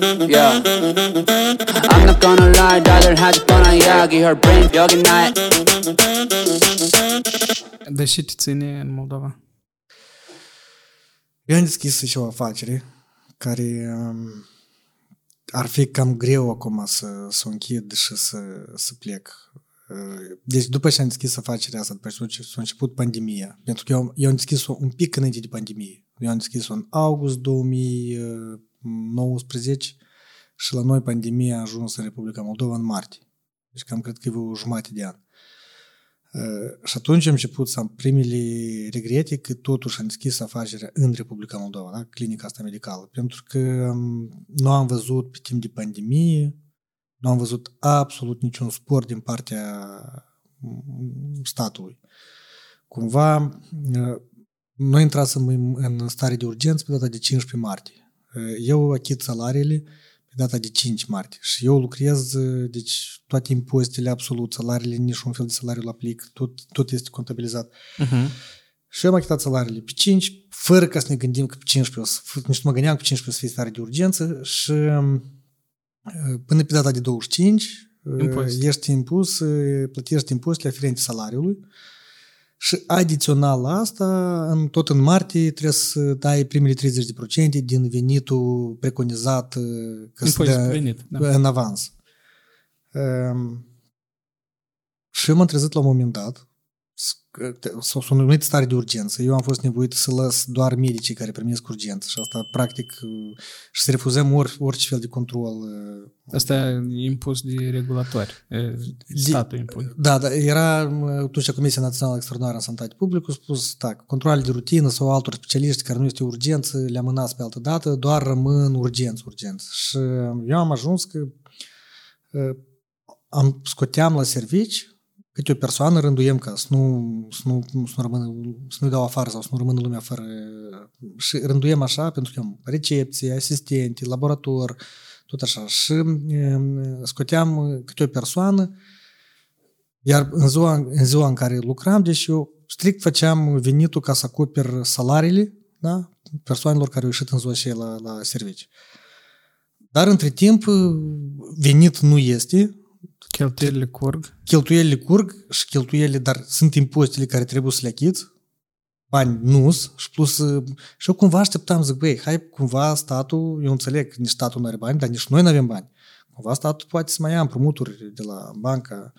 Yeah. I'm not gonna lie, daughter had până Yagi, her brain yogi night. De ce te ține în Moldova? Eu am deschis și o afacere care um, ar fi cam greu acum să, să o închid și să, să plec. Uh, Deci după ce am deschis afacerea asta, după ce s-a început pandemia, pentru că eu, eu am deschis-o un pic înainte de pandemie. Eu am deschis-o în august 2019 și la noi pandemia a ajuns în Republica Moldova în martie. Deci cam cred că e o jumătate de an. Uh, Și atunci am început să am primele regrete că totuși am deschis afacerea în Republica Moldova, da? clinica asta medicală, pentru că um, nu am văzut pe timp de pandemie, nu am văzut absolut niciun sport din partea mm, statului. Cumva, uh, noi intrasem în- în stare de urgență pe data de 15 martie. Uh, Eu achit salariile pe data de 5 martie și eu lucrez, uh, deci toate impozitele absolut, salariile, niciun fel de salariu la aplic, tot, tot este contabilizat. Uh-huh. Și eu am achitat salariile pe 5, fără ca să ne gândim că pe 15 o să, nici nu mă gândeam că pe 15 o să fie stare de urgență și uh, până pe data de 25 uh, Impozit. ești impus, uh, plătești impozitele aferente salariului și adițional la asta, în, tot în martie, trebuie să dai primele 30% din venitul preconizat uh, că să Impozit dea pe venit, da. în avans. Um, și eu m-am trezit la un moment dat, sau s-a numit stare de urgență. Eu am fost nevoit să las doar medicii care primesc urgență și asta, practic, uh, și să refuzăm ori, orice fel de control. uh, Asta e impus de regulatori. E, Statul impune. Da, da, era uh, atunci Comisia Națională Extraordinară în Sănătate Publică, a spus, da, controle de rutină sau altor specialiști care nu este urgență, le amânați pe altă dată, doar rămân urgenți, urgenți. Și eu am ajuns că uh, am scoteam la servici câte o persoană rânduiem ca să nu, să nu, să nu, rămână, să nu dau afară sau să nu rămână lumea fără... Și rânduiem așa pentru că am recepție, asistente, laborator, tot așa. Și um, scoteam câte o persoană iar în ziua, în ziua în care lucram, deci eu strict făceam venitul ca să acoper salariile da? persoanelor care au ieșit în ziua aceea la, la servici. Dar între timp venit nu este, Cheltuielile curg. cheltuielile curg și cheltuielile, dar sunt impozitele care trebuie să le achiți, bani nu și plus și eu cumva așteptam, zic, băi, hai cumva statul, eu înțeleg că nici statul nu are bani, dar nici noi nu avem bani. Cumva statul poate să mai ia împrumuturi de la banca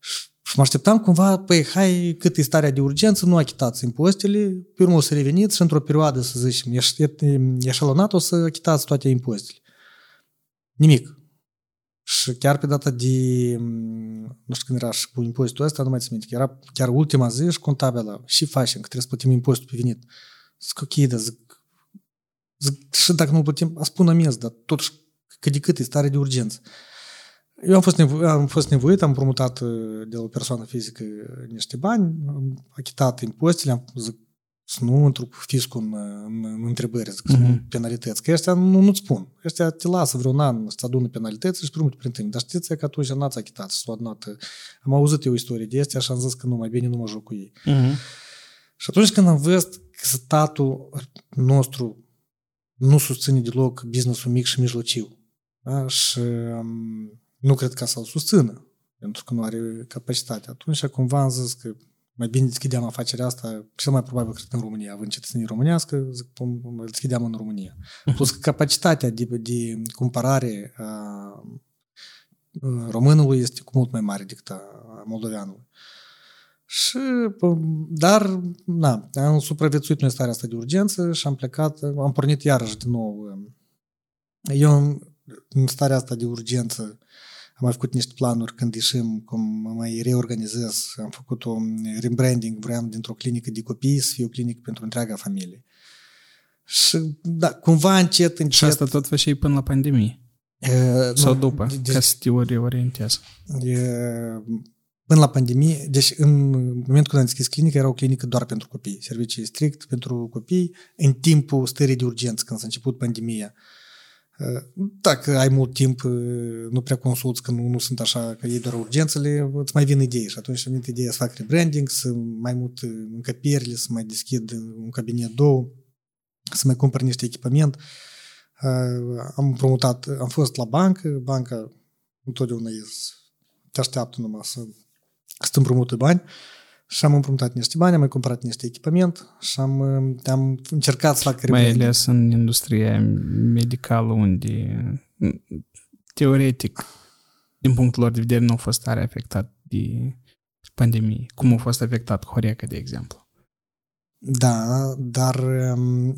și și mă așteptam cumva, păi, hai, cât e starea de urgență, nu achitați impozitele, pe urmă o să reveniți și într-o perioadă, să zicem, eș- eșalonat, o să achitați toate impozitele. Nimic. Și chiar pe data de, nu știu când era și cu impozitul ăsta, nu mai țin minte, că era chiar ultima zi și contabila. Și facem, că trebuie să plătim impozitul pe venit. Zic, ok, dar zic, zic și dacă nu plătim, spun amiz, dar totuși cât de cât e stare de urgență. Eu am fost, nevo- am fost nevoit, am împrumutat uh, de la o persoană fizică niște bani, am achitat impozitele, am zic, să nu intru cu fiscul în, în, în întrebări, zic, să nu Mhm. penalități, că ăștia nu, nu-ți spun. Ăștia te lasă vreun an să adună penalități și primiți prin tine. Dar știți că atunci n-ați achitat și s-au adunat. Am auzit eu istorie de astea și am zis că nu, mai bine nu mă joc cu ei. Uh-huh. Și atunci când am văzut că statul nostru nu susține deloc businessul mic și mijlociu, da? și um, nu cred că să-l susțină, pentru că nu are capacitate, atunci cumva am zis că mai bine deschideam afacerea asta, cel mai probabil cred că în România, având cetățenie românească, zic, pom- îl deschideam în România. Plus că capacitatea de, de cumpărare a a românului este cu mult mai mare decât a a moldoveanului. Și, pă, dar, na, am supraviețuit în starea asta de urgență și am plecat, am pornit iarăși din nou. Eu în- în starea asta de urgență am mai făcut niște planuri când ieșim, cum mă mai reorganizez, am făcut un rebranding, vreau dintr-o clinică de copii să fie o clinică pentru întreaga familie. Și, da, cumva încet, încet... Și asta tot făceai până la pandemie. e, Sau nu, după, de- de- ca să te ori- orientezi. E, până la pandemie, deci în momentul când am deschis clinica, era o clinică doar pentru copii, servicii strict pentru copii, în timpul stării de urgență, când s-a început pandemia. Dacă ai mult timp, nu prea consulți, că nu, nu sunt așa, că e doar urgențele, îți mai vin idei și atunci am venit ideea să fac rebranding, să mai mut încăpierile, să mai deschid un cabinet două, să mai cumpăr niște echipament. Uh, am împrumutat, am fost la bancă, banca întotdeauna e, te așteaptă numai să, să te împrumute bani și am împrumutat niște bani, am mai cumpărat niște echipament și am, uh, am încercat să fac Mai ales în industria medicală unde teoretic din punctul lor de vedere nu a fost tare afectat de pandemie. Cum a fost afectat Horeca, de exemplu? Da, dar um,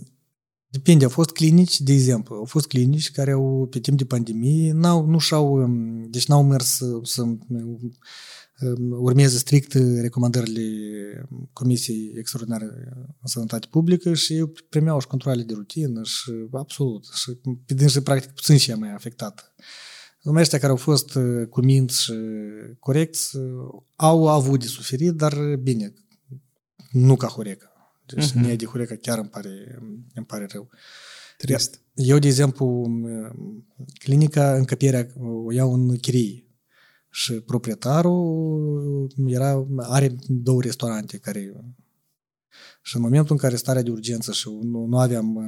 depinde. Au fost clinici, de exemplu, au fost clinici care au, pe timp de pandemie, n-au, nu și-au, um, deci n-au mers să, să um, urmeze strict recomandările Comisiei Extraordinare în Sănătate Publică și primeau și controle de rutină și absolut. Și pe din și practic puțin și mai afectat. Numai ăștia care au fost cuminți și corecți au avut de suferit, dar bine, nu ca Horeca. Deci uh-huh. mie de Horeca chiar îmi pare, îmi pare rău. Trist. Eu, de exemplu, clinica încăpierea o iau în chirie și proprietarul era, are două restaurante care și în momentul în care starea de urgență și nu, nu aveam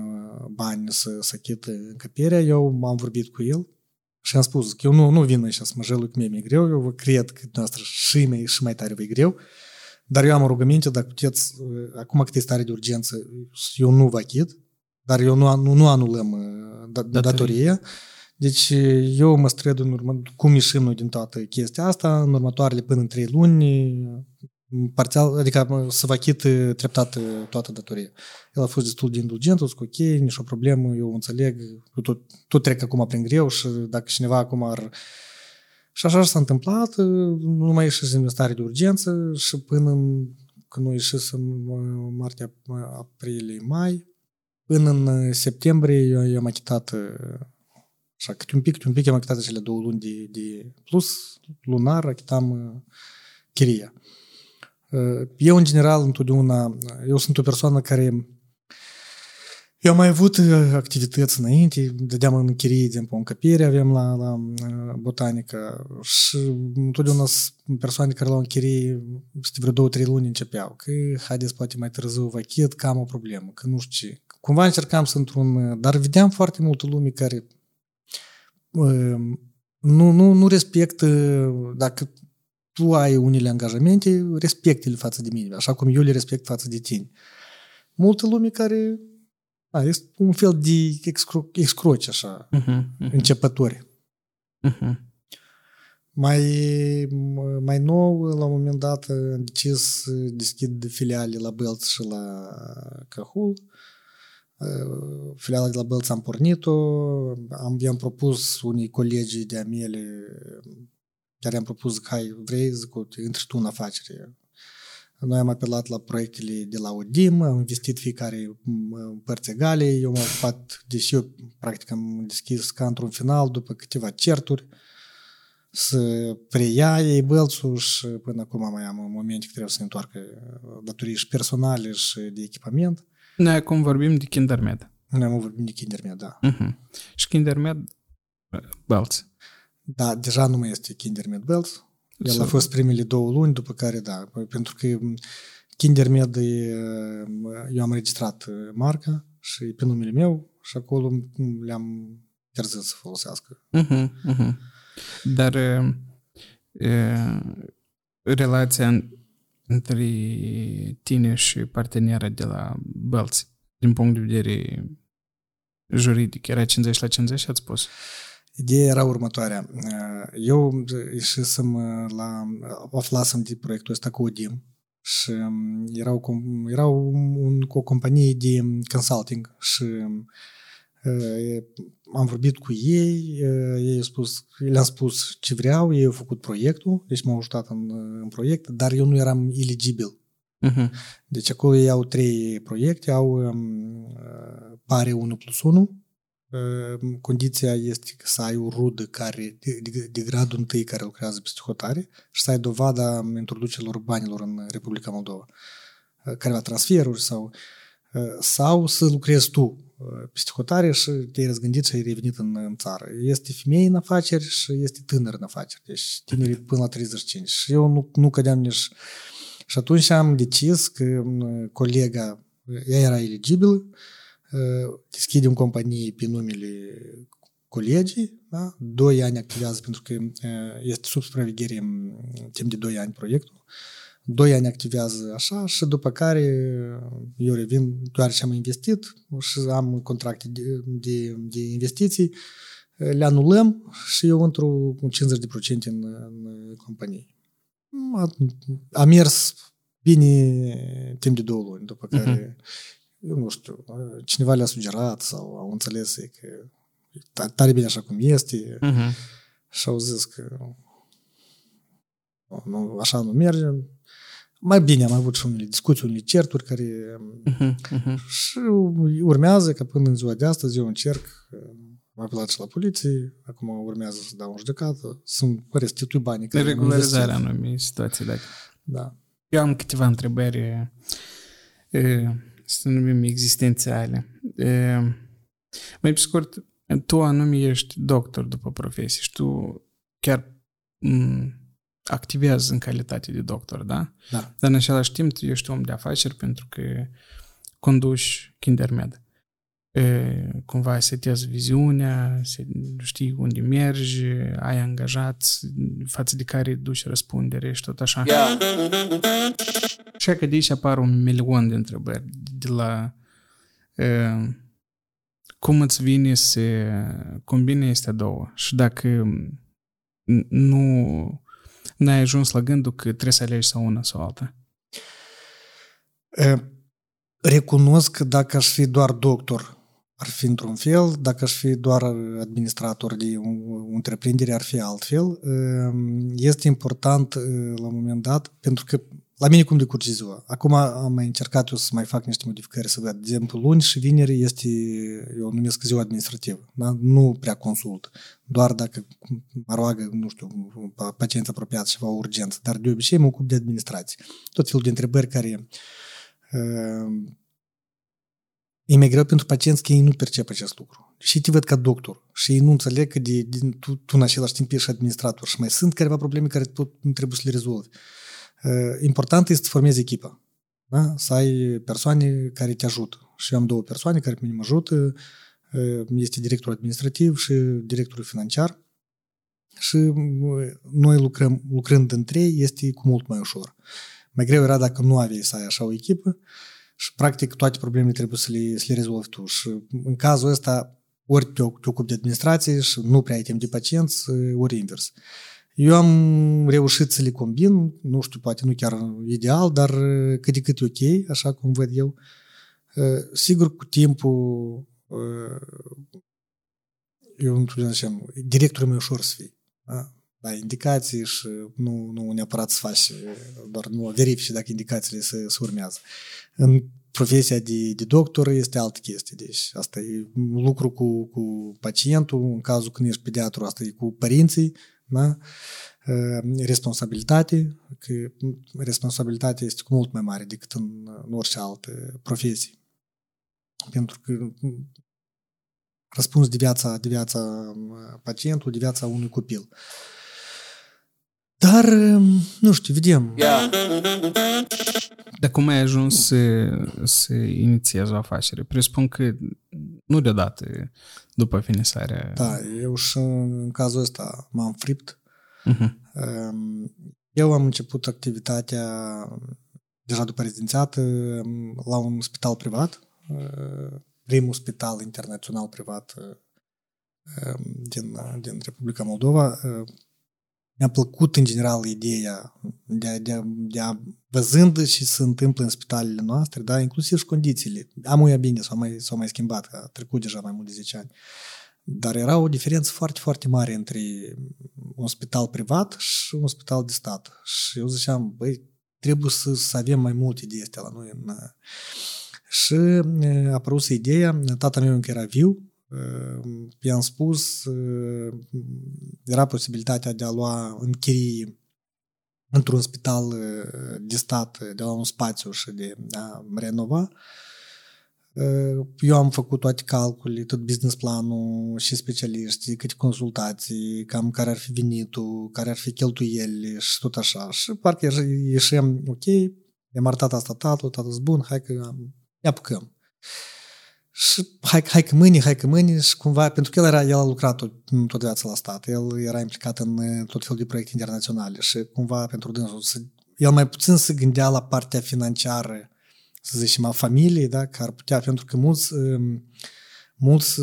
bani să, să chit încăperea, eu m-am vorbit cu el și am spus că eu nu, nu vin aici să mă jălui că mie mi-e greu, eu vă cred că noastră și mai, și mai tare vă greu, dar eu am o rugăminte, dacă puteți, acum cât e stare de urgență, eu nu vă achit, dar eu nu, nu, nu anulăm da, datoria. Deci eu mă străd în urmă, cum ieșim noi din toată chestia asta, în următoarele până în trei luni, parțial, adică să vă achit treptat toată datoria. El a fost destul de indulgent, a ok, nicio problemă, eu înțeleg, tot, tot trec acum prin greu și dacă cineva acum ar... Și așa s-a întâmplat, nu mai ieșim în stare de urgență și până în, când noi ieșim martie, aprilie, mai, până în septembrie eu, eu am achitat Așa, câte un pic, câte un pic am achitat cele două luni de, de plus, lunar achitam uh, chiria. Uh, eu, în general, întotdeauna, eu sunt o persoană care eu am mai avut activități înainte, dădeam în chirie, de exemplu, încăpere aveam la, la botanică și întotdeauna sunt persoane care la închirie peste vreo două, trei luni începeau, că haideți poate mai târziu vă chit, că am o problemă, că nu știu ce. Cumva încercam să într-un... Dar vedeam foarte multă lume care nu, nu, nu respectă, dacă tu ai unele angajamente, respecte-le față de mine, așa cum eu le respect față de tine. Multă lume care a, este un fel de excro, excroci, așa, uh-huh, uh-huh. începători. Uh-huh. Mai, mai nou, la un moment dat, am decis să deschid filiale la Bălț și la Cahul. Uh, filiala de la Bălți am pornit-o, am, i-am propus unii colegi de-a mele, chiar i-am propus, hai, vrei, zic, intri tu în afacere. Noi am apelat la proiectele de la ODIM, am investit fiecare în părți egale, eu m-am ocupat, deși eu practic am deschis ca într-un final, după câteva certuri, să preia ei bălțul și până acum mai am momente că trebuie să ne întoarcă datorii și personale și de echipament. Noi acum vorbim de Kindermed. Noi acum vorbim de Kindermed, da. Uh-huh. Și Kindermed Belts. Da, deja nu mai este Kindermed Belts. El so, a fost primele două luni, după care, da, pentru că Kindermed, eu am registrat marca și pe numele meu și acolo le-am interzis să folosească. Uh-huh, uh-huh. Dar uh, relația între tine și partenera de la Bălți, din punct de vedere juridic? Era 50 la 50, ați spus? Ideea era următoarea. Eu ieșisem la... aflasem de proiectul ăsta cu ODIM și erau, erau un, cu o companie de consulting și am vorbit cu ei, ei au spus, le-am spus ce vreau, ei au făcut proiectul, deci m-au ajutat în, în proiect, dar eu nu eram eligibil. Uh-huh. Deci acolo ei au trei proiecte, au um, pare 1 plus 1, uh, condiția este să ai o rudă care, de, de, de gradul întâi care lucrează pe hotare și să ai dovada introducerilor banilor în Republica Moldova, uh, care la transferuri sau uh, sau să lucrezi tu psihotare și te-ai răzgândit și ai revenit în, în țară. Este femeie în afaceri și este tânăr în afaceri. Deci tinerii până la 35. Și eu nu, nu cădeam nici... Și atunci am decis că colega, ea era eligibilă, uh, deschidem companie pe numele colegii, da? doi ani activează pentru că uh, este sub supraveghere în timp de doi ani proiectul, doi ani activează așa și după care eu revin doar ce am investit și am contracte de, de, de investiții, le anulăm și eu intru cu 50% în, în companie. A, a mers bine timp de două luni, după care, uh-huh. eu nu știu, cineva le-a sugerat sau au înțeles că tare bine așa cum este uh-huh. și au zis că nu, așa nu merge. Mai bine am avut și unele discuții, unele certuri care uh-huh, uh-huh. și urmează că până în ziua de astăzi eu încerc am apelat și la poliție, acum urmează să dau o judecată, să-mi restitui banii. Regularizarea anumii situații, dacă. Da. Eu am câteva întrebări, să numim existențiale. Mai pe scurt, tu anume ești doctor după profesie și tu chiar activează în calitate de doctor, da? Da. Dar în același timp tu ești om de afaceri pentru că conduci Kindermed. E, cumva setezi viziunea, se, știi unde mergi, ai angajat față de care duci răspundere și tot așa. Yeah. Și că de aici apar un milion de întrebări de la e, cum îți vine să combine astea două și dacă nu n-ai ajuns la gândul că trebuie să alegi sau una sau alta? Recunosc că dacă aș fi doar doctor, ar fi într-un fel, dacă aș fi doar administrator de o întreprindere, ar fi altfel. Este important la un moment dat, pentru că la mine cum decurge ziua. Acum am mai încercat eu să mai fac niște modificări, să văd. De exemplu, luni și vineri este, eu numesc ziua administrativă. Da? Nu prea consult. Doar dacă mă roagă, nu știu, pacienți apropiați ceva urgent. Dar de obicei mă ocup de administrație. Tot felul de întrebări care uh, e mai greu pentru pacienți că ei nu percep acest lucru. Și te văd ca doctor și ei nu înțeleg că de, de, tu, tu în același timp ești administrator și mai sunt careva probleme care tu nu trebuie să le rezolvi. Uh, important este să formezi echipa. Da? Să ai persoane care te ajută. Și eu am două persoane care mă ajută. Uh, este directorul administrativ și directorul financiar. Și uh, noi lucrăm, lucrând între ei este cu mult mai ușor. Mai greu era dacă nu aveai să ai așa o echipă și practic toate problemele trebuie să le, să le rezolvi tu. Și în cazul ăsta ori te, te ocupi de administrație și nu prea ai timp de pacienți, ori invers. Eu am reușit să le combin, nu știu, poate nu chiar ideal, dar cât de cât e ok, așa cum văd eu. Sigur, cu timpul eu nu știu ce directorul meu ușor să fie. Da? da, indicații și nu, nu neapărat să faci, doar nu verifici dacă indicațiile se, se urmează. În profesia de, de doctor este altă chestie. Deci asta e lucru cu, cu pacientul, în cazul când ești pediatru, asta e cu părinții, da? responsabilitate, că responsabilitatea este cu mult mai mare decât în, în orice altă profesie. Pentru că răspuns de viața, de viața pacientului, de viața unui copil. Dar, nu știu, vedem. Yeah. Dar cum ai ajuns să, să inițiezi o afacere? Presupun că nu deodată după finisarea... Da, eu și în cazul ăsta m-am fript. Uh-huh. Eu am început activitatea deja după rezidențiat la un spital privat, primul spital internațional privat din, din Republica Moldova, mi-a plăcut în general ideea de a, de a, de a văzând și se întâmplă în spitalele noastre, da, inclusiv și condițiile. Am uia bine, s-au mai, s-au mai schimbat, că a trecut deja mai mult de 10 ani. Dar era o diferență foarte, foarte mare între un spital privat și un spital de stat. Și eu ziceam, băi, trebuie să, să avem mai multe de astea la noi. În... Și a apărut ideea, tata meu încă era viu, i-am spus, era posibilitatea de a lua în chirie într-un spital de stat, de la un spațiu și de a renova. Eu am făcut toate calculele, tot business planul și specialiști, câte consultații, cam care ar fi venitul, care ar fi cheltuielile și tot așa. Și parcă ieșim, ok, i-am arătat asta tatăl, tatăl bun, hai că ne apucăm. Și hai, hai că mâine, hai că mâine și cumva, pentru că el, era, el a lucrat tot, tot viața la stat, el era implicat în uh, tot felul de proiecte internaționale și cumva pentru dânsul, să, el mai puțin se gândea la partea financiară, să zicem, a familiei, da, care ar putea, pentru că mulți, um, mulți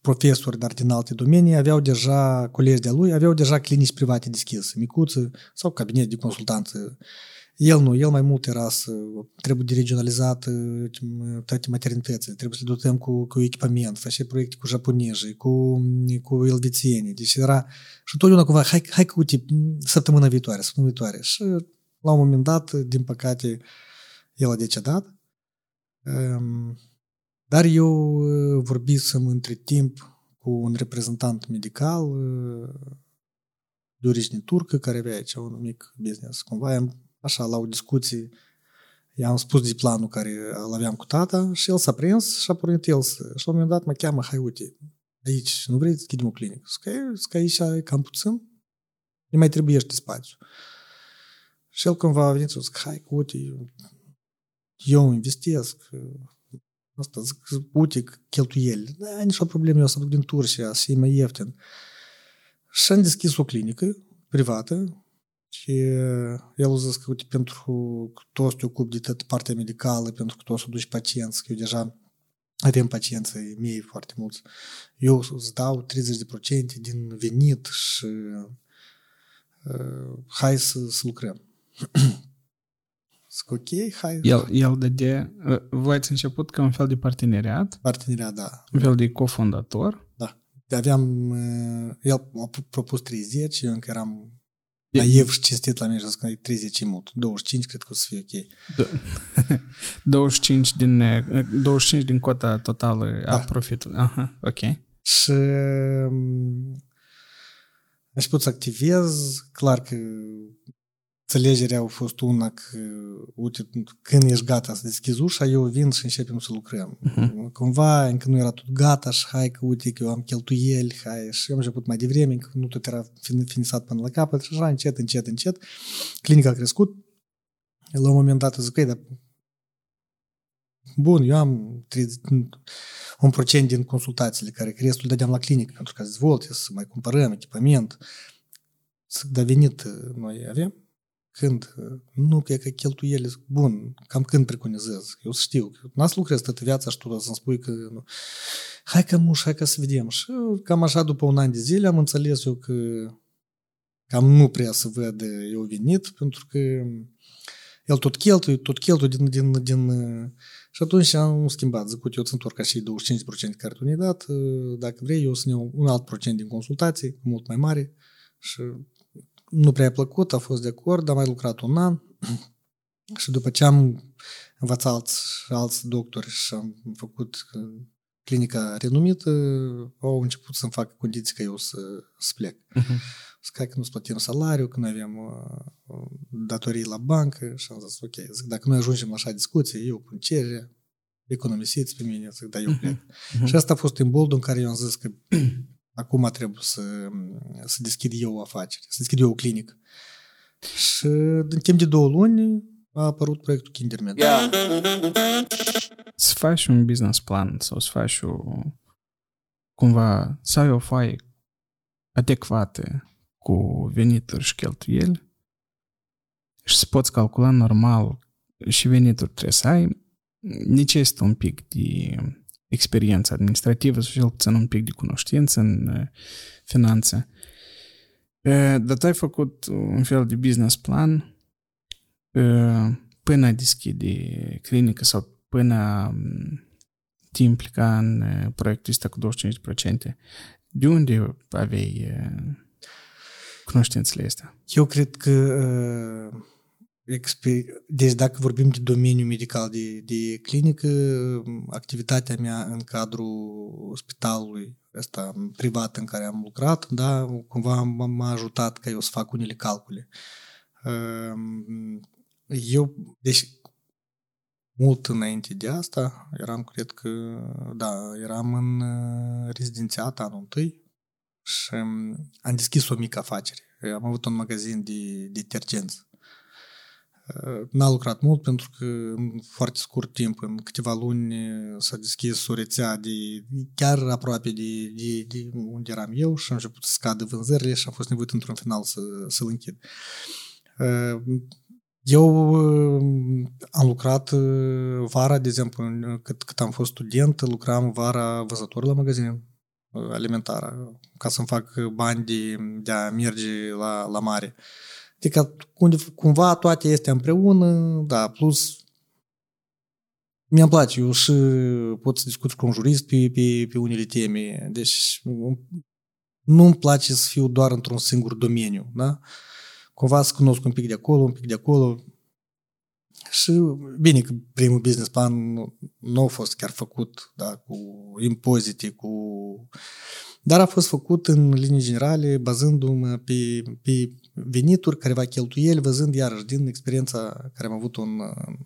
profesori, dar din alte domenii, aveau deja, colegi de-a lui, aveau deja clinici private deschise, micuțe, sau cabinet de consultanță el nu, el mai mult era să trebuie de regionalizat toate maternitățile, trebuie să le dotăm cu, cu echipament, face proiecte cu japonezi, cu, cu elvețieni. Deci era și totdeauna cumva, hai, hai că uite, săptămâna viitoare, săptămâna viitoare. Și la un moment dat, din păcate, el a decedat. Dar eu vorbisem între timp cu un reprezentant medical de origine turcă care avea aici un mic business. Cumva am așa, la o discuție, i-am spus de planul care îl aveam cu tata și el s-a prins și a pornit el să... Și la un moment dat mă cheamă, hai uite, aici, nu vrei să deschidem o clinică? Zic că aici e cam puțin, ne mai trebuie spațiu. Și el cumva a venit și zic, hai, uite, eu investesc, asta, zic, uite, cheltuieli. Da, nici o problemă, eu să duc din Turcia, să mai ieftin. Și am deschis o clinică privată, și el a zis că, uite, pentru că tu o să te ocupi de tot partea medicală, pentru că tu o să duci pacienți, că eu deja avem pacienți mei foarte mulți. Eu îți dau 30% din venit și uh, hai să, să lucrăm. Zic, ok, hai. El, el de voi ați început ca un fel de parteneriat? Parteneriat, da. Un fel de cofondator? Da. Aveam, el a propus 30, eu încă eram Naiv și cinstit la mine și zic că 30 e mult. 25 cred că o să fie ok. 25 din, 25 din cota totală da. a profitului. Aha, ok. Și aș pot să activez. Clar că înțelegerea a fost una că, uite, când ești gata să deschizi ușa, eu vin și începem să lucrăm. Uh-huh. Cumva, încă nu era tot gata și hai că, uite, că eu am cheltuieli, hai, și eu am început mai devreme, că nu tot era finisat până la capăt și așa, încet, încet, încet. Clinica a crescut. La un moment dat zic, dar bun, eu am 30, un procent din consultațiile care restul dădeam la clinică pentru ca să dezvolte, să mai cumpărăm echipament. Să da venit noi avem când, nu, că e că cheltuieli, bun, cam când preconizez, eu știu, n să lucrez toată viața și tu să-mi spui că, nu. hai că muș, hai că să vedem. Și cam așa, după un an de zile, am înțeles eu că cam nu prea să văd eu venit, pentru că el tot cheltuie, tot cheltuie din, din, din și atunci am schimbat, zic, eu îți întorc și 25% care tu ne-ai dat, dacă vrei, eu să ne iau un alt procent din consultații, mult mai mare, și nu prea a plăcut, a fost de acord, am mai lucrat un an și după ce am învățat alți, alți doctori și am făcut clinica renumită, au început să-mi facă condiții ca eu să, să plec. Uh-huh. Zic, că nu-ți plătim salariu, că noi avem uh, datorii la bancă și am zis, ok, zic, dacă noi ajungem la așa discuție, eu pun cerere, economisiți pe mine, zic, da, eu plec. Uh-huh. Și asta a fost imboldul în care eu am zis că acum trebuie să, să deschid eu o afacere, să deschid eu o clinică. Și în timp de două luni a apărut proiectul Kindermed. Yeah. Să faci un business plan sau să faci o cumva, să ai o foaie adecvată cu venituri și cheltuieli și să poți calcula normal și venituri trebuie să ai, necesită un pic de experiență administrativă sau cel puțin un pic de cunoștință în uh, finanțe. Dar tu ai făcut un fel de business plan până a deschide clinică sau până um, te implica în uh, proiectul ăsta cu 25%. De unde aveai uh, cunoștințele astea? Eu cred că deci dacă vorbim de domeniul medical, de, de clinică, activitatea mea în cadrul spitalului ăsta privat în care am lucrat, da, cumva m-a ajutat ca eu să fac unele calcule. Ehm, eu, deci, mult înainte de asta, eram, cred că, da, eram în uh, rezidențiat anul întâi și am deschis o mică afacere. Am avut un magazin de detergenți N-a lucrat mult pentru că în foarte scurt timp, în câteva luni, s-a deschis o rețea de chiar aproape de, de, de unde eram eu și am început să scadă vânzările și am fost nevoit într-un final să, să-l închid. Eu am lucrat vara, de exemplu, cât, cât am fost student, lucram vara văzător la magazin alimentară ca să-mi fac bani de, de a merge la, la mare. Adică cumva toate este împreună, da, plus mi-am place, eu și pot să discut cu un jurist pe, pe, pe unele teme, deci nu-mi place să fiu doar într-un singur domeniu, da? Cumva să cunosc un pic de acolo, un pic de acolo, și bine că primul business plan nu a fost chiar făcut da, cu impozite, cu... dar a fost făcut în linii generale, bazându-mă pe, pe venituri, careva cheltuieli, văzând iarăși din experiența care am avut un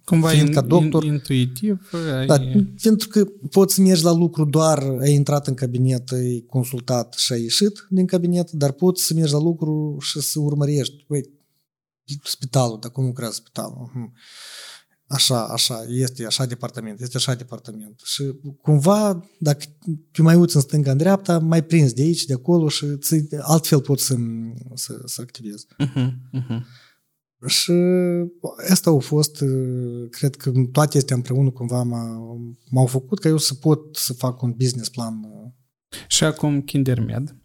Cumva fiind in, ca doctor. In, intuitiv. Ai... Da, pentru că poți să mergi la lucru doar, ai intrat în cabinet, ai consultat și ai ieșit din cabinet, dar poți să mergi la lucru și să urmărești. Uite, spitalul, dar cum lucrează spitalul? Așa, așa, este așa departament, este așa departament. Și cumva, dacă te mai uiți în stânga, în dreapta, mai prins de aici, de acolo și altfel poți să, să, să activezi. Uh-huh, uh-huh. Și asta au fost, cred că toate astea împreună cumva m-au făcut ca eu să pot să fac un business plan. Și acum Kindermed,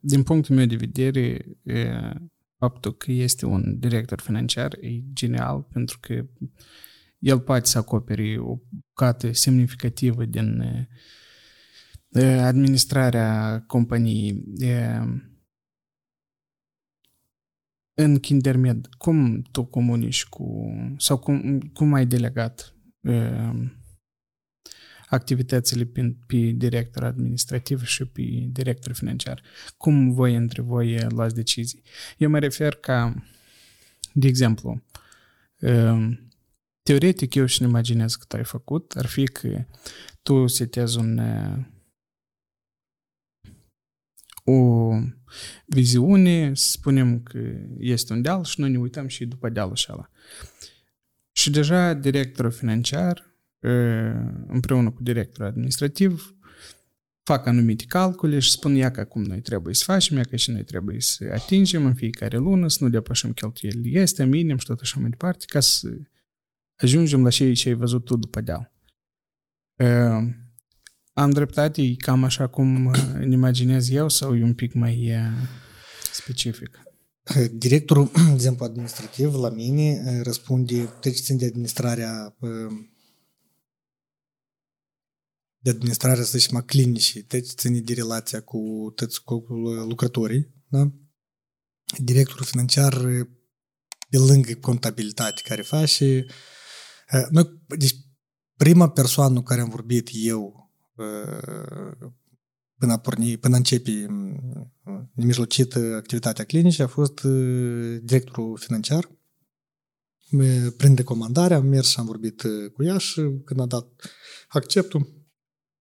din punctul meu de vedere, faptul că este un director financiar e genial pentru că el poate să acopere o bucată semnificativă din administrarea companiei. În Kindermed, cum tu comunici cu, sau cum, cum ai delegat activitățile pe, pe director administrativ și pe director financiar. Cum voi între voi luați decizii? Eu mă refer ca, de exemplu, um, teoretic eu și-mi imaginez că tu ai făcut, ar fi că tu setezi un o viziune, spunem că este un deal și noi ne uităm și după dealul ăla. Și deja directorul financiar împreună cu directorul administrativ, fac anumite calcule și spun ia că acum noi trebuie să facem, ia că și noi trebuie să atingem în fiecare lună, să nu depășim cheltuielile este minim și tot așa mai departe, ca să ajungem la ce, ce ai văzut tu după deal. Am dreptate, e cam așa cum îmi imaginez eu sau e un pic mai specific? Directorul, de exemplu, administrativ la mine răspunde, deci țin de administrarea de administrare, să zicem, a clinicii, deci ține de relația cu, toți, cu lucrătorii, da? directorul financiar pe lângă contabilitate care face. Noi, deci, prima persoană cu care am vorbit eu până a porni, până a începe nemijlocit activitatea clinică a fost directorul financiar. Prin recomandare am mers și am vorbit cu ea și când a dat acceptul,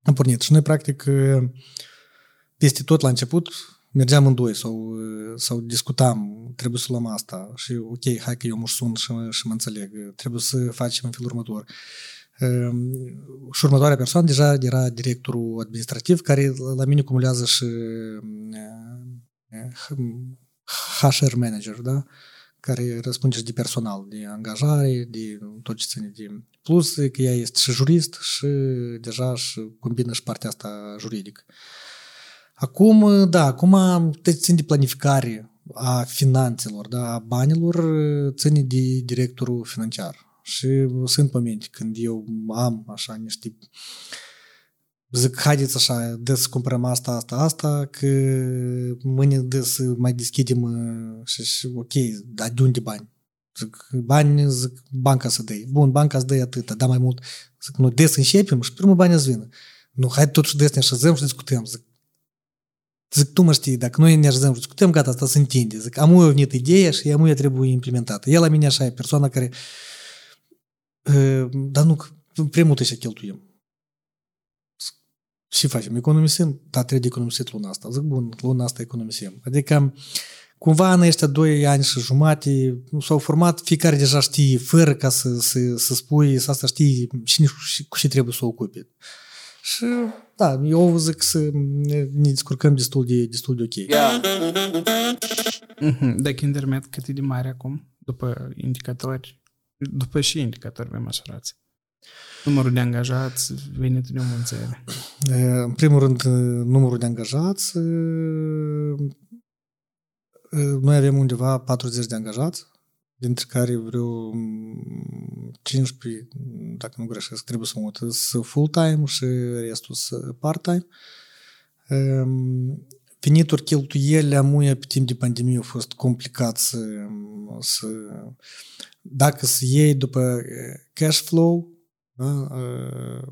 am pornit. Și noi, practic, peste tot la început, mergeam în doi sau, sau discutam, trebuie să luăm asta și ok, hai că eu mă sun și, și mă înțeleg, trebuie să facem în felul următor. Și următoarea persoană deja era directorul administrativ care la mine cumulează și HR manager, da? care răspunde și de personal, de angajare, de tot ce ține de... Plus că ea este și jurist și deja și combină și partea asta juridică. Acum, da, acum țin de planificare a finanțelor, da, a banilor, ține de directorul financiar. Și sunt momente când eu am așa niște zic, haideți așa, de să cumpărăm asta, asta, asta, că mâine de să mai deschidem și, și ok, dar de unde bani? Zic, bani, zic, banca să dai. Bun, banca să dai atâta, da mai mult. Zic, nu, des începem și primul bani îți vină. Nu, hai totuși des ne așezăm și discutăm. Zic, zic, tu mă știi, dacă noi ne așezăm și discutăm, gata, asta se întinde. Zic, am eu venit ideea și am eu trebuie implementată. El la mine așa e persoana care, dar nu, primul trebuie să cheltuim ce facem? Economisim? Da, trebuie de economisit luna asta. Zic, bun, luna asta economisim. Adică cumva în ăștia doi ani și jumate s-au format, fiecare deja știe, fără ca să, să, să spui, să asta știi cine și cu ce trebuie să o ocupe. Și da, eu zic să ne, ne descurcăm destul de, destul de ok. Yeah. Mhm. Dacă internet cât e de mare acum, după indicatori, după și indicatori pe măsurați. Numărul de angajați, venitul de omul în țară. E, În primul rând, e, numărul de angajați. e, e, Noi avem undeva 40 de angajați, dintre care vreo mm, 15, dacă nu greșesc, trebuie să mă uit, sunt full-time și restul sunt part-time. Ehm, Venituri, cheltuielile amuia pe timp de pandemie au fost complicat să, să dacă să iei după eh, cash flow, da, eh,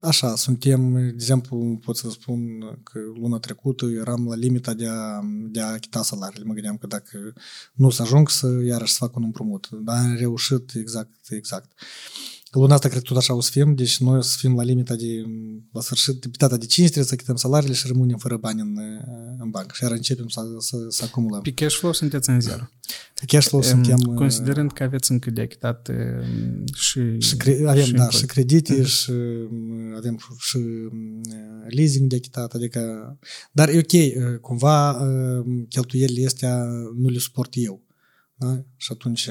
așa, suntem, de exemplu, pot să vă spun că luna trecută eram la limita de a, de a achita salariile. Mă gândeam că dacă nu să ajung să iarăși să fac un împrumut. Dar am reușit exact, exact. Luna asta cred că tot așa o să fim, deci noi o să fim la limita de, la sfârșit, de pe data de 5 trebuie să achităm salariile și rămânem fără bani în, în bancă. Și iar începem să, să, să acumulăm. Pe cash flow sunteți în zero. Pe cash flow Em, suntem... Considerând că aveți încă de achitat em, și... Și cre- avem, și da, impozit. și credite și mm, avem și, și mm, leasing de achitat, adică... Dar e ok, uh, cumva uh, cheltuielile astea nu le suport eu. Da? Și atunci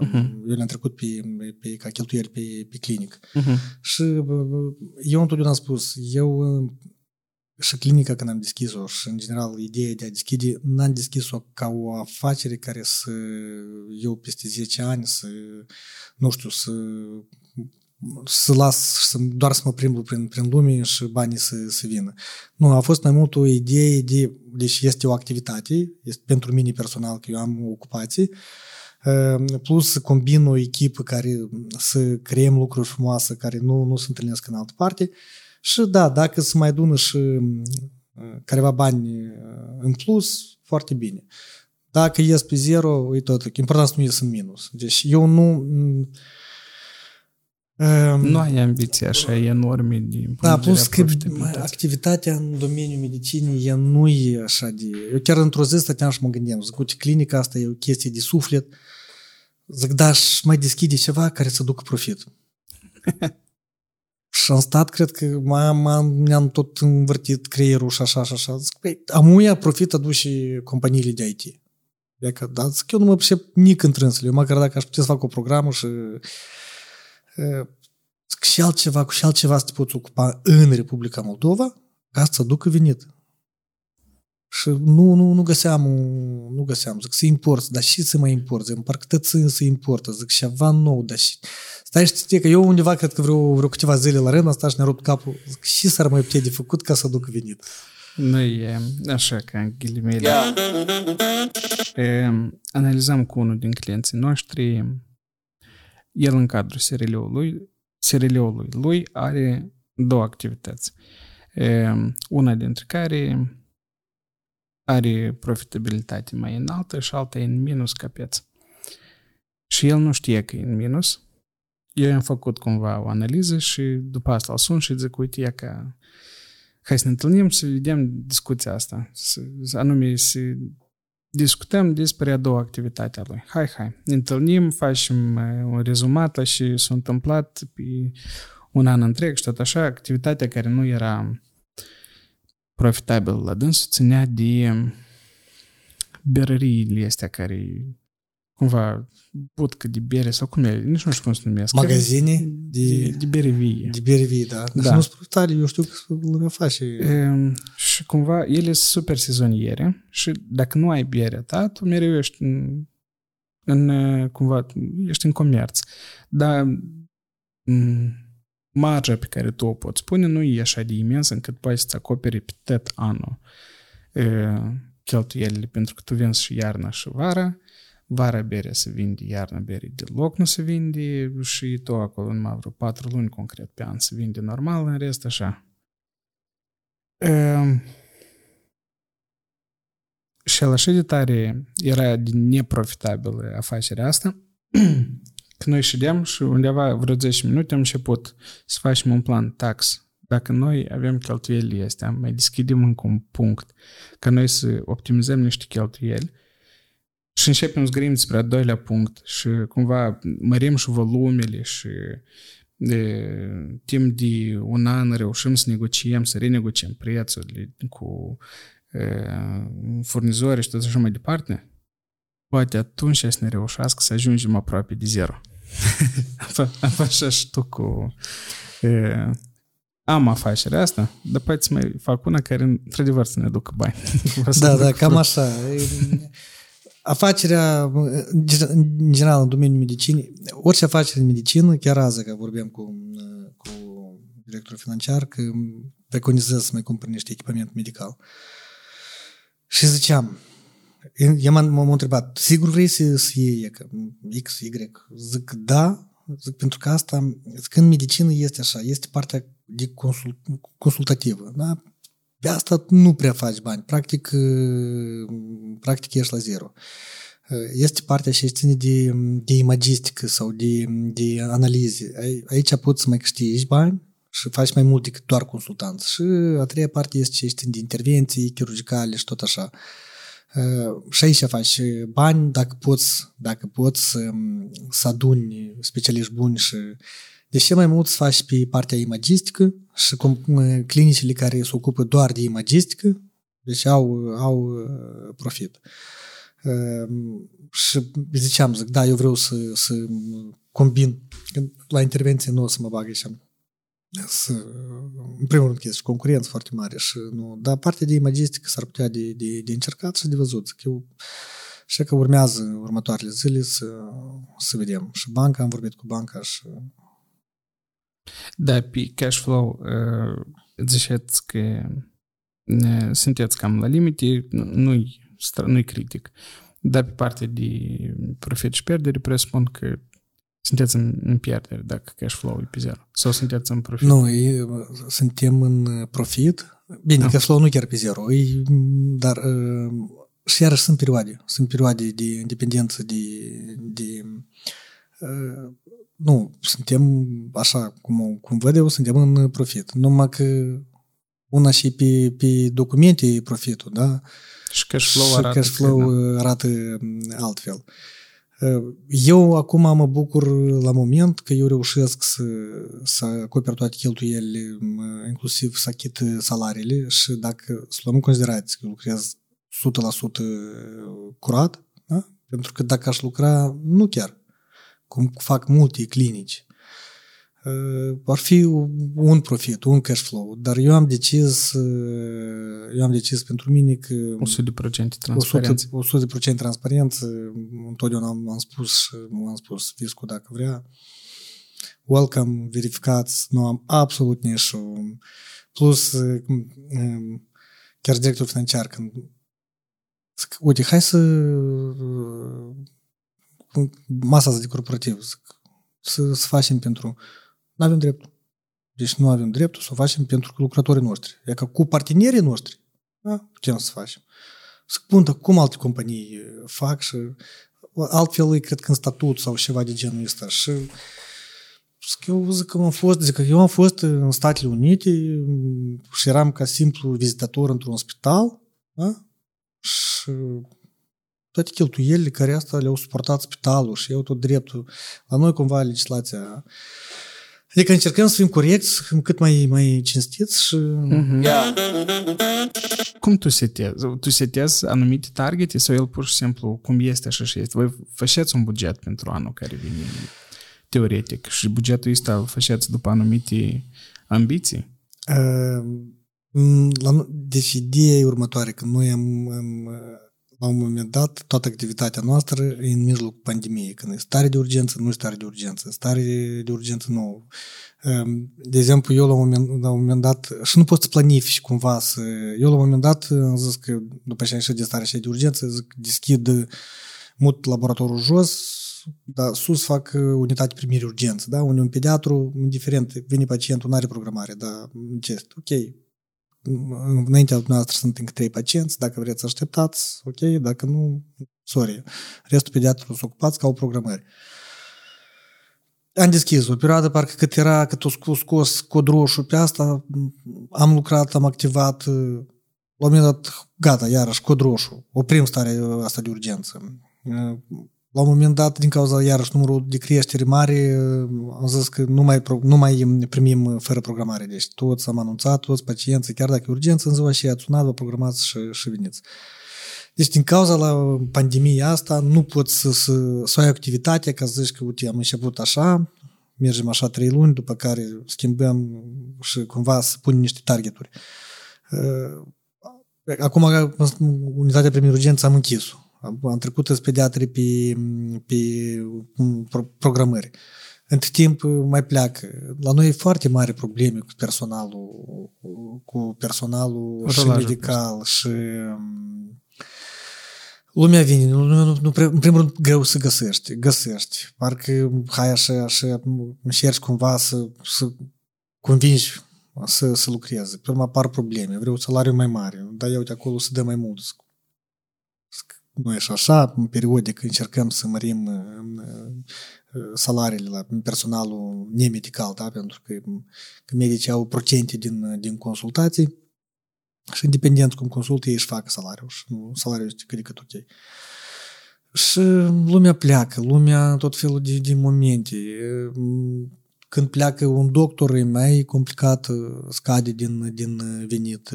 Mhm. eu le-am trecut pe, pe, ca cheltuieli pe, pe clinic. Mhm. Și uh, eu întotdeauna am spus, eu uh, și clinica când am deschis-o și în general ideea de a deschide, n-am deschis-o ca o afacere care să eu peste 10 ani să, nu știu, să să las, să, doar să mă plimb prin, prin lume și banii să, să vină. Nu, a fost mai mult o idee de, deci este o activitate, este pentru mine personal că eu am o ocupație, Uh, plus să combin o echipă care să creăm lucruri frumoase care nu, nu se întâlnesc în altă parte și da, dacă se mai dună și uh, careva bani uh, în plus, foarte bine. Dacă ies pe zero, e tot ok. Important să nu ies în minus. Deci eu nu... Uh, Nu ai ambiții așa enorme din punct da, de plus vedere că a profitabilității. activitatea în domeniul medicinii ea nu e așa de... Eu chiar într-o zi stăteam și mă gândeam, zic, uite, clinica asta e o chestie de suflet, zic, da, și mai deschide ceva care să ducă profit. și am stat, cred că m-am, m-am, mi-am tot învârtit creierul și așa și așa. Zic, păi, amuia profit aduce companiile de IT. E că, da, zic, eu nu mă pricep nic în trânsele. Eu măcar dacă aș putea să fac o programă și uh, zic, și altceva, cu și altceva să te poți ocupa în Republica Moldova ca să ducă venit. Și nu, nu, nu găseam, nu găseam, zic, să import, dar și să mai import, zic, parcă tățân să importă, zic, ceva nou, dar și... Stai și știi că eu undeva, cred că vreo, vreo câteva zile la rând, am stat și ne-a rupt capul, zic, și s-ar mai putea de făcut ca să ducă venit. Nu e așa ca în ghilimele. Yeah. E, analizăm cu unul din clienții noștri. El în cadrul SRL-ului, SRL-ului lui are două activități. E, una dintre care are profitabilitate mai înaltă și alta e în minus ca piață. Și el nu știe că e în minus. Eu am făcut cumva o analiză și după asta îl sun și zic, uite, e că hai să ne întâlnim să vedem discuția asta. Să, anume să discutăm despre a doua activitate a lui. Hai, hai, ne întâlnim, facem uh, un rezumat la și s-a întâmplat pe un an întreg și tot așa, activitatea care nu era profitabil la dânsul ținea de berăriile astea care cumva budcă de bere sau cum e, nici nu știu cum se numesc. Magazine de, de, de bere vie. de bere vii, da? Da. Da. Nu sunt profitare, eu știu că lumea face. E, și cumva ele sunt super sezoniere și dacă nu ai berea ta, tu mereu ești în, în uh, cumva, ești în comerț. Dar m, marja pe care tu o poți pune nu e așa de imensă încât poți să-ți acoperi pe tot anul e, cheltuielile pentru că tu vinzi și iarna și vara, vara bere se vinde, iarna bere deloc nu se vinde și tu acolo numai vreo patru luni concret pe an se vinde normal, în rest așa. Um, și el așa de tare era de neprofitabilă afacerea asta, că noi ședeam și undeva vreo 10 minute am început să facem un plan tax. Dacă noi avem cheltuielile astea, mai deschidem încă un punct, ca noi să optimizăm niște cheltuieli Și începem să gândim despre al doilea punct și cumva mărim și volumele și de timp de un an reușim să negociem, să renegociem prețurile cu e, furnizori și tot așa mai departe, poate atunci să ne reușească să ajungem aproape de zero. Așa și tu cu... E, am afacerea asta, dar poate să mai fac una care, într-adevăr, să ne aducă bani. da, da, cam așa. Afacerea, în general, în domeniul medicinii, orice afacere în medicină, chiar azi, că vorbim cu, cu directorul financiar, că preconizează să mai cumpăr niște echipament medical. Și ziceam, eu m-am întrebat, sigur vrei să, să iei că X, Y? Zic, da, zic, pentru că asta, zic, în medicină este așa, este partea de consult, consultativă, da? Pe asta nu prea faci bani, practic, practic ești la zero. Este partea și ține de, de imagistică sau de, de analize. Aici poți să mai câștigi bani și faci mai mult decât doar consultant. Și a treia parte este ce ține de intervenții chirurgicale și tot așa. Uh, și aici faci bani dacă poți, dacă poți să, să aduni specialiști buni și de ce mai mult să faci pe partea imagistică și cum, clinicile care se ocupă doar de imagistică, deci au, au profit. Și ziceam, zic, da, eu vreau să, să combin. La intervenție nu o să mă bag aici să, în primul rând, este concurență foarte mare și nu, dar partea de imagistică s-ar putea de, de, de încercat și de văzut. Eu și că urmează următoarele zile să, să vedem. Și banca, am vorbit cu banca și... Da, pe cash flow uh, ziceți că sunteți cam la limite, nu-i, nu-i critic. Dar pe partea de profit și pierdere presupun că sunteți în, în pierdere dacă cash flow e pe zero? Sau sunteți în profit? Nu, e, suntem în profit. Bine, da. cash flow nu chiar pe zero, e, dar uh, și iarăși sunt perioade. Sunt perioade de independență, de... de uh, nu, suntem așa, cum, cum văd eu, suntem în profit. Numai că una și pe, pe documente e profitul, da? Și cash flow și arată, cash flow arată altfel. Uh, eu acum mă bucur la moment că eu reușesc să, să acoper toate cheltuielile, inclusiv să achit salariile și dacă să luăm în considerație că lucrez 100% curat, da? pentru că dacă aș lucra, nu chiar, cum fac multe clinici, Uh, ar fi un profit, un cash flow, dar eu am decis uh, eu am decis pentru mine că 100% transparență. 100%, 100% transparență întotdeauna am, am spus și am spus fiscul dacă vrea. Welcome, verificați, nu am absolut nicio plus uh, chiar directorul financiar când zic, uite, hai să masa asta de corporativ zic, să, să facem pentru nu avem dreptul. Deci nu avem dreptul să o facem pentru lucrătorii noștri. E ca cu partenerii noștri, da? putem să facem. Să puntă cum alte companii fac și altfel e, cred că în statut sau ceva de genul ăsta. Și eu zic că am fost, zic că eu am fost în Statele Unite și eram ca simplu vizitator într-un spital, da? Și toate cheltuielile care asta le-au suportat spitalul și eu tot dreptul. La noi cumva legislația Adică încercăm să fim corecți, cât mai, mai cinstiți și... Mm-hmm. Yeah. Cum tu setezi? Tu setezi anumite targete sau el pur și simplu cum este așa și este? Voi faceți un buget pentru anul care vine teoretic și bugetul ăsta îl faceți după anumite ambiții? Uh, la, deci ideea e următoare, că noi am, am la un moment dat, toată activitatea noastră e în mijlocul pandemiei, când e stare de urgență, nu e stare de urgență, stare de urgență nu. Ehm, de exemplu, eu la un moment, la un moment dat, și nu poți să planifici cumva să... Eu la un moment dat am zis că după ce am ieșit de stare și de urgență, zic, deschid mut laboratorul jos, dar sus fac unitate primire urgență, da? Unde un pediatru, indiferent, vine pacientul, nu are programare, dar ce ok, înaintea noastră sunt încă trei pacienți, dacă vreți să așteptați, ok, dacă nu, sorry. Restul pediatru sunt ocupați ca o programări. Am deschis o perioadă, parcă cât era, cât o scos, scos cod roșu pe asta, am lucrat, am activat, la un moment dat, gata, iarăși, cod roșu, oprim starea asta de urgență. La un moment dat, din cauza iarăși numărul de creștere mare, am zis că nu mai, nu mai primim fără programare. Deci toți am anunțat, toți pacienții, chiar dacă e urgență, în ziua și ați sunat, vă programați și, și veniți. Deci din cauza la pandemia asta nu poți să, să, să ai activitate ca să zici că uite, am început așa, mergem așa trei luni, după care schimbăm și cumva să punem niște targeturi. Acum, unitatea primii urgență am închis-o am trecut în pediatri pe, pe programări. Între timp mai pleacă. La noi e foarte mare probleme cu personalul, cu personalul și medical și um, lumea vine, nu, nu, nu, în primul rând greu să găsești, găsești. Parcă hai așa, așa, încerci cumva să, să convingi să, să lucreze. Pe urmă apar probleme, vreau salariu mai mare, dar eu de acolo să dă mai mult noi și așa, în periodic încercăm să mărim uh, uh, salariile la personalul nemedical, da? pentru că, că medicii au procente din, din consultații și independent cum consultă, ei își fac salariul și nu, salariul este cât de cât ok. Și lumea pleacă, lumea tot felul de, de momente când pleacă un doctor e mai complicat, scade din, din venit,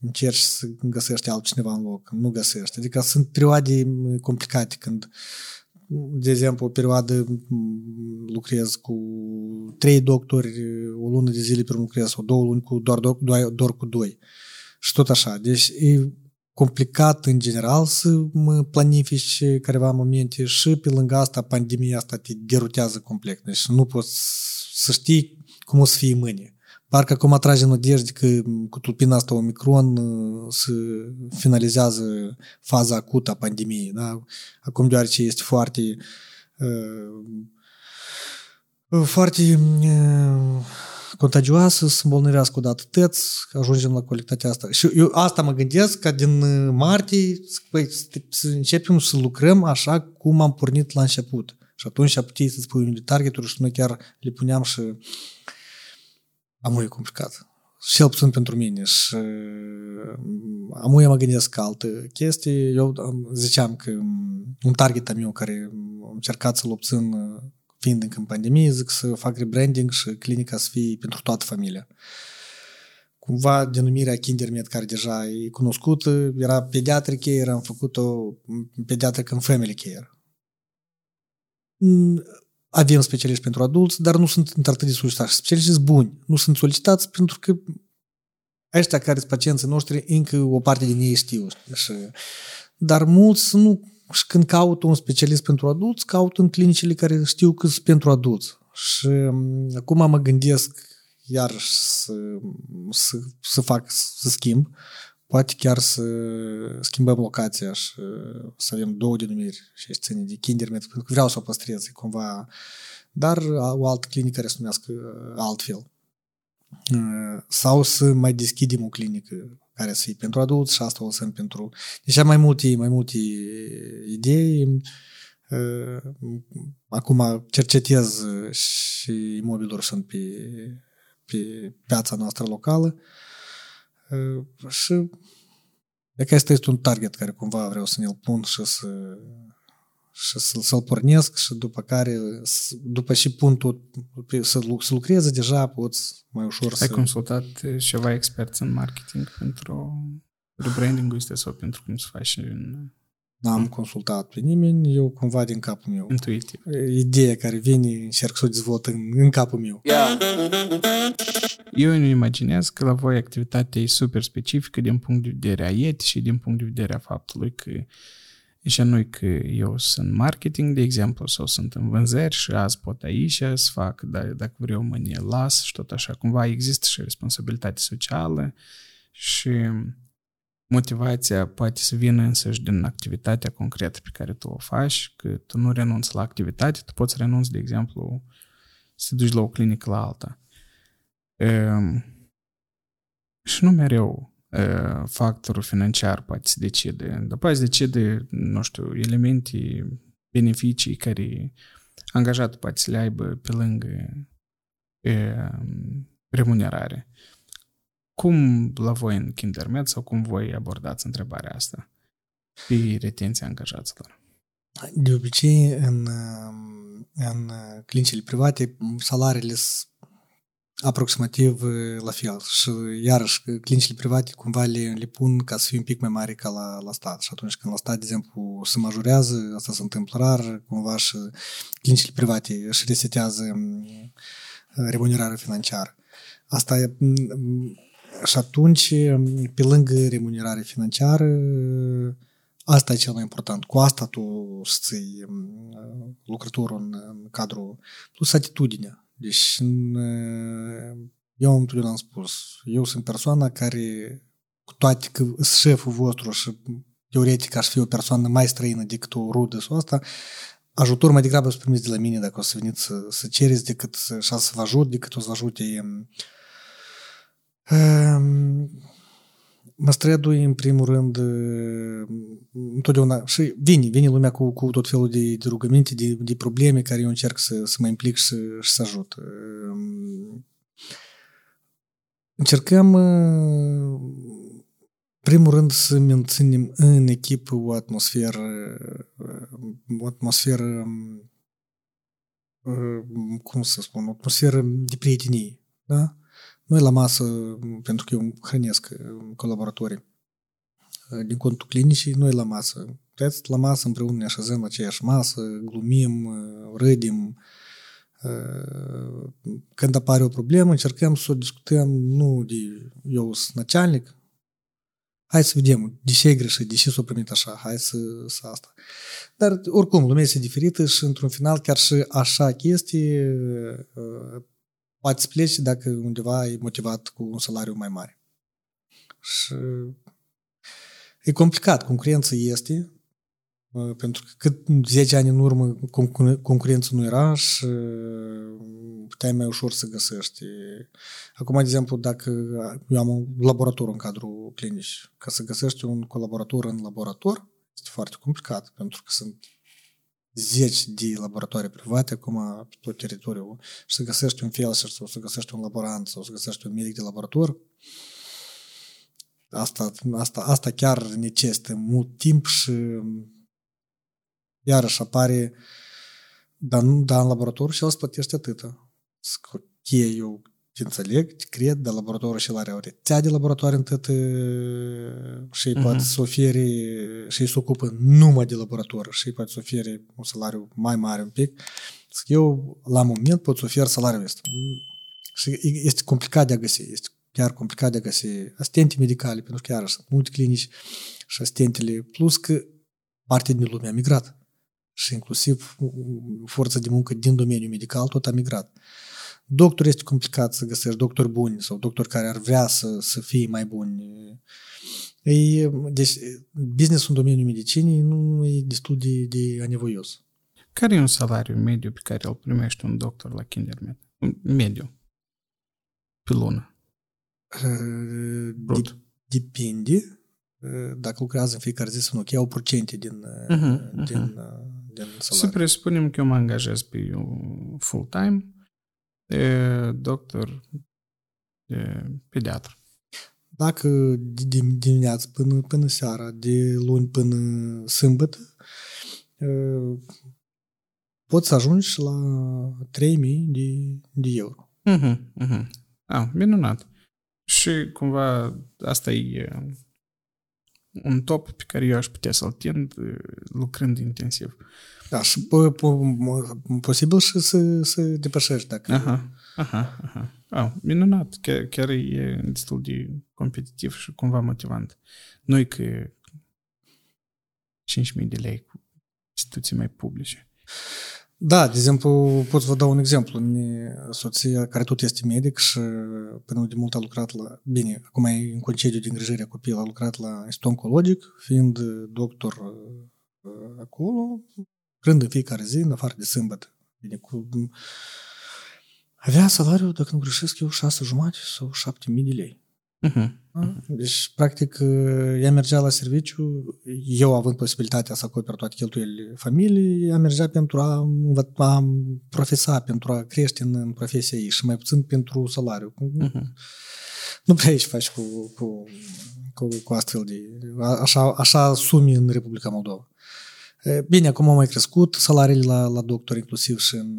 încerci să găsești altcineva în loc, nu găsești. Adică sunt perioade complicate când de exemplu, o perioadă lucrez cu trei doctori, o lună de zile pe lucrez, sau două luni cu doar, doar, doar cu doi. Și tot așa. Deci e complicat în general să mă planifici careva momente și pe lângă asta pandemia asta te derutează complet. Deci nu poți să știi cum o să fie mâine. Parcă acum atrage nădejde că cu tulpina asta Omicron uh, se finalizează faza acută a pandemiei. Da? Acum deoarece este foarte uh, foarte uh, contagioasă, să îmbolnăvească odată tăți, ajungem la calitatea asta. Și eu asta mă gândesc ca din martie păi, să începem să lucrăm așa cum am pornit la început. Și atunci puteai să-ți pui unde targeturi și noi chiar le puneam și amu e complicat. Cel puțin pentru mine și amu mă gândesc altă chestie. Eu ziceam că un target al meu care am încercat să-l obțin fiind încă în pandemie, zic să fac rebranding și clinica să fie pentru toată familia. Cumva denumirea KinderMed, care deja e cunoscută, era pediatric care am făcut-o pediatric în family care. Mm, avem specialiști pentru adulți, dar nu sunt într-atât de solicitați. Specialiști buni. Nu sunt solicitați pentru că ăștia care sunt pacienții noștri, încă o parte din ei știu. Și, dar mulți nu, și când caută un specialist pentru adulți, caută în clinicile care știu că sunt pentru adulți. Și mm, acum mă gândesc iar să, să, să fac, să schimb poate chiar să schimbăm locația și să avem două denumiri și este ține de Kindermed, pentru că vreau să o păstrez cumva, dar o altă clinică care se numească altfel. Sau să mai deschidem o clinică care să fie pentru adulți și asta o să pentru... Deci am mai multe, mai multe idei. Acum cercetez și imobiluri sunt pe, pe piața noastră locală și e că asta este un target care cumva vreau să ne-l pun și să și să, să-l pornesc și după care, după și punctul să, să lucreze, deja poți mai ușor Ai să... Ai consultat ceva experți în marketing pentru rebranding-ul este sau pentru cum să faci în N-am consultat pe nimeni, eu cumva din capul meu. Intuitiv. Ideea care vine, încerc să o dezvolt în, în capul meu. Yeah. Eu îmi imaginez că la voi activitatea e super specifică din punct de vedere a etic și din punct de vedere a faptului că și nu că eu sunt marketing, de exemplu, sau sunt în vânzări și azi pot aici să fac, dar dacă vreau mă ne las și tot așa. Cumva există și responsabilitate socială și motivația poate să vină însăși din activitatea concretă pe care tu o faci, că tu nu renunți la activitate, tu poți renunți, de exemplu, să te duci la o clinică la alta. Um, și nu mereu uh, factorul financiar poate să decide, dar poate să decide, nu știu, elemente, beneficii care angajatul poate să le aibă pe lângă uh, remunerare. Cum la voi în Kindermed sau cum voi abordați întrebarea asta pe retenția angajaților? De obicei, în, în clinicile private, salariile sunt aproximativ la fel. Și iarăși, clinicile private cumva le, le pun ca să fie un pic mai mare ca la, la stat. Și atunci când la stat, de exemplu, se majorează, asta se întâmplă rar, cumva și clinicile private își resetează remunerarea financiară. Asta e, și atunci, pe lângă remunerare financiară, asta e cel mai important. Cu asta tu ții lucrătorul în, în cadrul, plus atitudinea. Deci, eu am întotdeauna am spus, eu sunt persoana care, cu toate că sunt șeful vostru și teoretic aș fi o persoană mai străină decât o rudă sau asta, ajutor mai degrabă să primiți de la mine dacă o să veniți să, să cereți decât să, să vă ajut, decât o să vă ajute um, mă strădui în primul rând întotdeauna și vine, vine lumea cu, cu tot felul de, de rugăminte, de, de probleme care eu încerc să, să mă implic și, și să ajut. Încercăm primul rând să menținem în echipă o atmosferă o atmosferă cum să spun, o atmosferă de prietenie, da? Noi la masă, pentru că eu hrănesc colaboratorii din contul clinicii, noi la masă. Toți la masă împreună ne așezăm la aceeași masă, glumim, râdim. Când apare o problemă, încercăm să o discutăm nu de eu sunt начальник, hai să vedem de ce e greșit, de ce s-a primit așa, hai să, să asta. Dar oricum, lumea este diferită și într-un final chiar și așa chestii poate să pleci dacă undeva e motivat cu un salariu mai mare. Și e complicat, concurența este, pentru că cât 10 ani în urmă concurența nu era și puteai mai ușor să găsești. Acum, de exemplu, dacă eu am un laborator în cadrul clinici, ca să găsești un colaborator în laborator, este foarte complicat, pentru că sunt zeci de laboratoare private acum pe tot teritoriul și să găsești un felșer sau să găsești un laborant sau să găsești un medic de laborator, asta, asta, asta chiar necesită mult timp și iarăși apare dar, nu, dar în laborator și el îți plătește atâta. Cheie eu te înțeleg, te cred, dar laboratorul și are o rețea de laboratoare întât și uh-huh. poate să ofere și se ocupă numai de laborator și poate să ofere un salariu mai mare un pic. Eu, la moment, pot să ofer salariul ăsta. Și este complicat de a găsi, este chiar complicat de a găsi asistente medicale, pentru că chiar sunt multe clinici și asistentele, plus că parte din lume a migrat și inclusiv forța de muncă din domeniul medical tot a migrat. Doctor este complicat să găsești doctori buni sau doctori care ar vrea să, să fie mai buni. E, deci, businessul în domeniul medicinii nu e destul de, de anevoios. Care e un salariu mediu pe care îl primește un doctor la Kindermed? Mediu. Pe lună. De, depinde dacă lucrează în fiecare zi sau nu, că iau procente din, uh-huh, uh-huh. din, din salariu. Să presupunem că eu mă angajez pe full-time, doctor, pediatru. Dacă de dimineață până, până seara, de luni până sâmbătă, poți să ajungi la 3000 de, de euro. Uh-huh, uh-huh. Ah, minunat. Și cumva asta e un top pe care eu aș putea să-l tind lucrând intensiv. Da, și po- po- posibil și să, să depășești dacă... Aha, aha, aha. Ah, minunat, chiar, chiar e destul de competitiv și cumva motivant. Nu că 5.000 de lei cu instituții mai publice. Da, de exemplu, pot să vă dau un exemplu. Soția, care tot este medic și până de mult a lucrat la... Bine, acum e în concediu de îngrijire a copil, a lucrat la Institut Oncologic, fiind doctor acolo, Rând în fiecare zi, în afară de sâmbătă. Bine, cu... Avea salariul, dacă nu greșesc eu, șase jumate sau șapte mii de lei. Uh-huh. Deci, practic, ea mergea la serviciu, eu având posibilitatea să acoper toate cheltuielile familiei, ea mergea pentru a, a profesa, pentru a crește în, în profesia ei și mai puțin pentru salariu. Uh-huh. Nu prea aici faci cu, cu, cu, cu astfel de... Așa, așa sumi în Republica Moldova. E, Bine, acum au mai crescut salariile la, la doctor, inclusiv și în,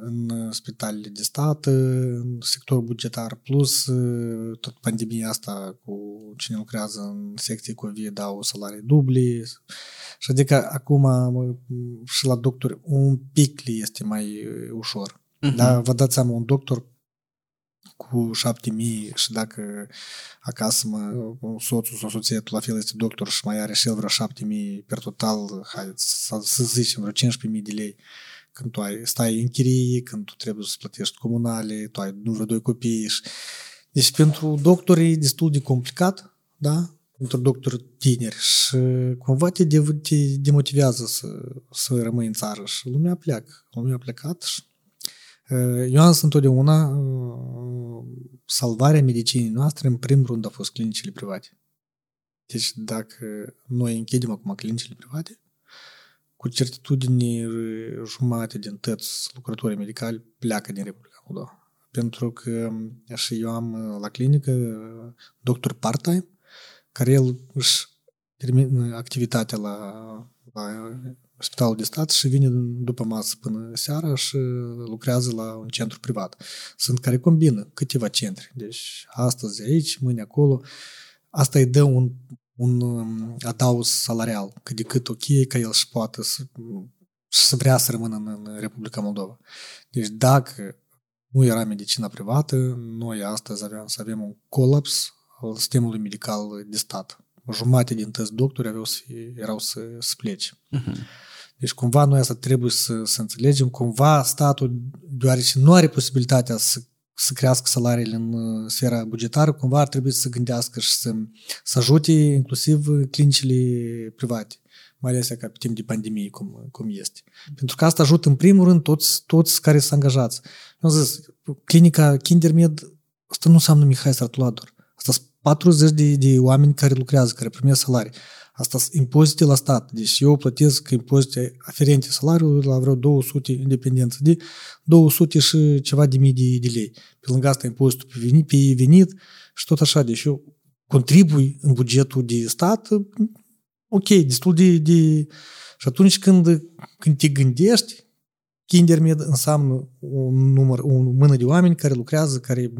în spitalele de stat, în sectorul bugetar, plus tot pandemia asta cu cine lucrează în secție COVID au salarii dubli. Și adică acum mă, și la doctor un pic li este mai ușor. Mhm. Dar vă dați seama, un doctor cu 7000 și dacă acasă mă, soțul sau soția tu la fel este doctor și mai are și el vreo 7000 per total, hai să, să zicem vreo 15000 de lei când tu ai, stai în chirie, când tu trebuie să plătești comunale, tu ai nu vreo doi copii. Și... Deci pentru doctori e destul de complicat, da? Pentru doctori tineri și cumva te, de, te demotivează să, să rămâi în țară și lumea pleacă. Lumea a plecat și eu am zis întotdeauna salvarea medicinii noastre în primul rând a fost clinicile private. Deci dacă noi închidem acum clinicile private, cu certitudine jumate din tăți lucrătorii medicali pleacă din Republica Moldova. Pentru că și eu am la clinică doctor part-time, care el își termină activitatea la, la spitalul de stat și vine după masă până seara și lucrează la un centru privat. Sunt care combină câteva centri. Deci astăzi aici, mâine acolo. Asta îi dă un, un adaus salarial, că decât ok ca el și poate să, să vrea să rămână în, în Republica Moldova. Deci dacă nu era medicina privată, noi astăzi aveam să avem un colaps al sistemului medical de stat. O jumătate din tăți doctori aveau să fie, erau să, să plece. Uh-huh. Deci cumva noi asta trebuie să, să înțelegem. Cumva statul, deoarece nu are posibilitatea să, să crească salariile în uh, sfera bugetară, cumva ar trebui să se gândească și să, să ajute inclusiv clinicile private mai ales ca pe timp de pandemie, cum, cum este. Pentru că asta ajută în primul rând toți, toți care sunt angajați. Eu am zis, clinica Kindermed, asta nu înseamnă Mihai Sartulador. Asta sunt 40 de, de oameni care lucrează, care primesc salarii. Asta sunt impozite la stat. Deci eu plătesc impozite aferente salariului la vreo 200, independență de 200 și ceva de mii de, de lei. Pe lângă asta impozitul pe venit, pe venit și tot așa. Deci eu contribui în bugetul de stat, ok, destul de... de... Și atunci când, când te gândești, Kindermed înseamnă un număr, o mână de oameni care lucrează, care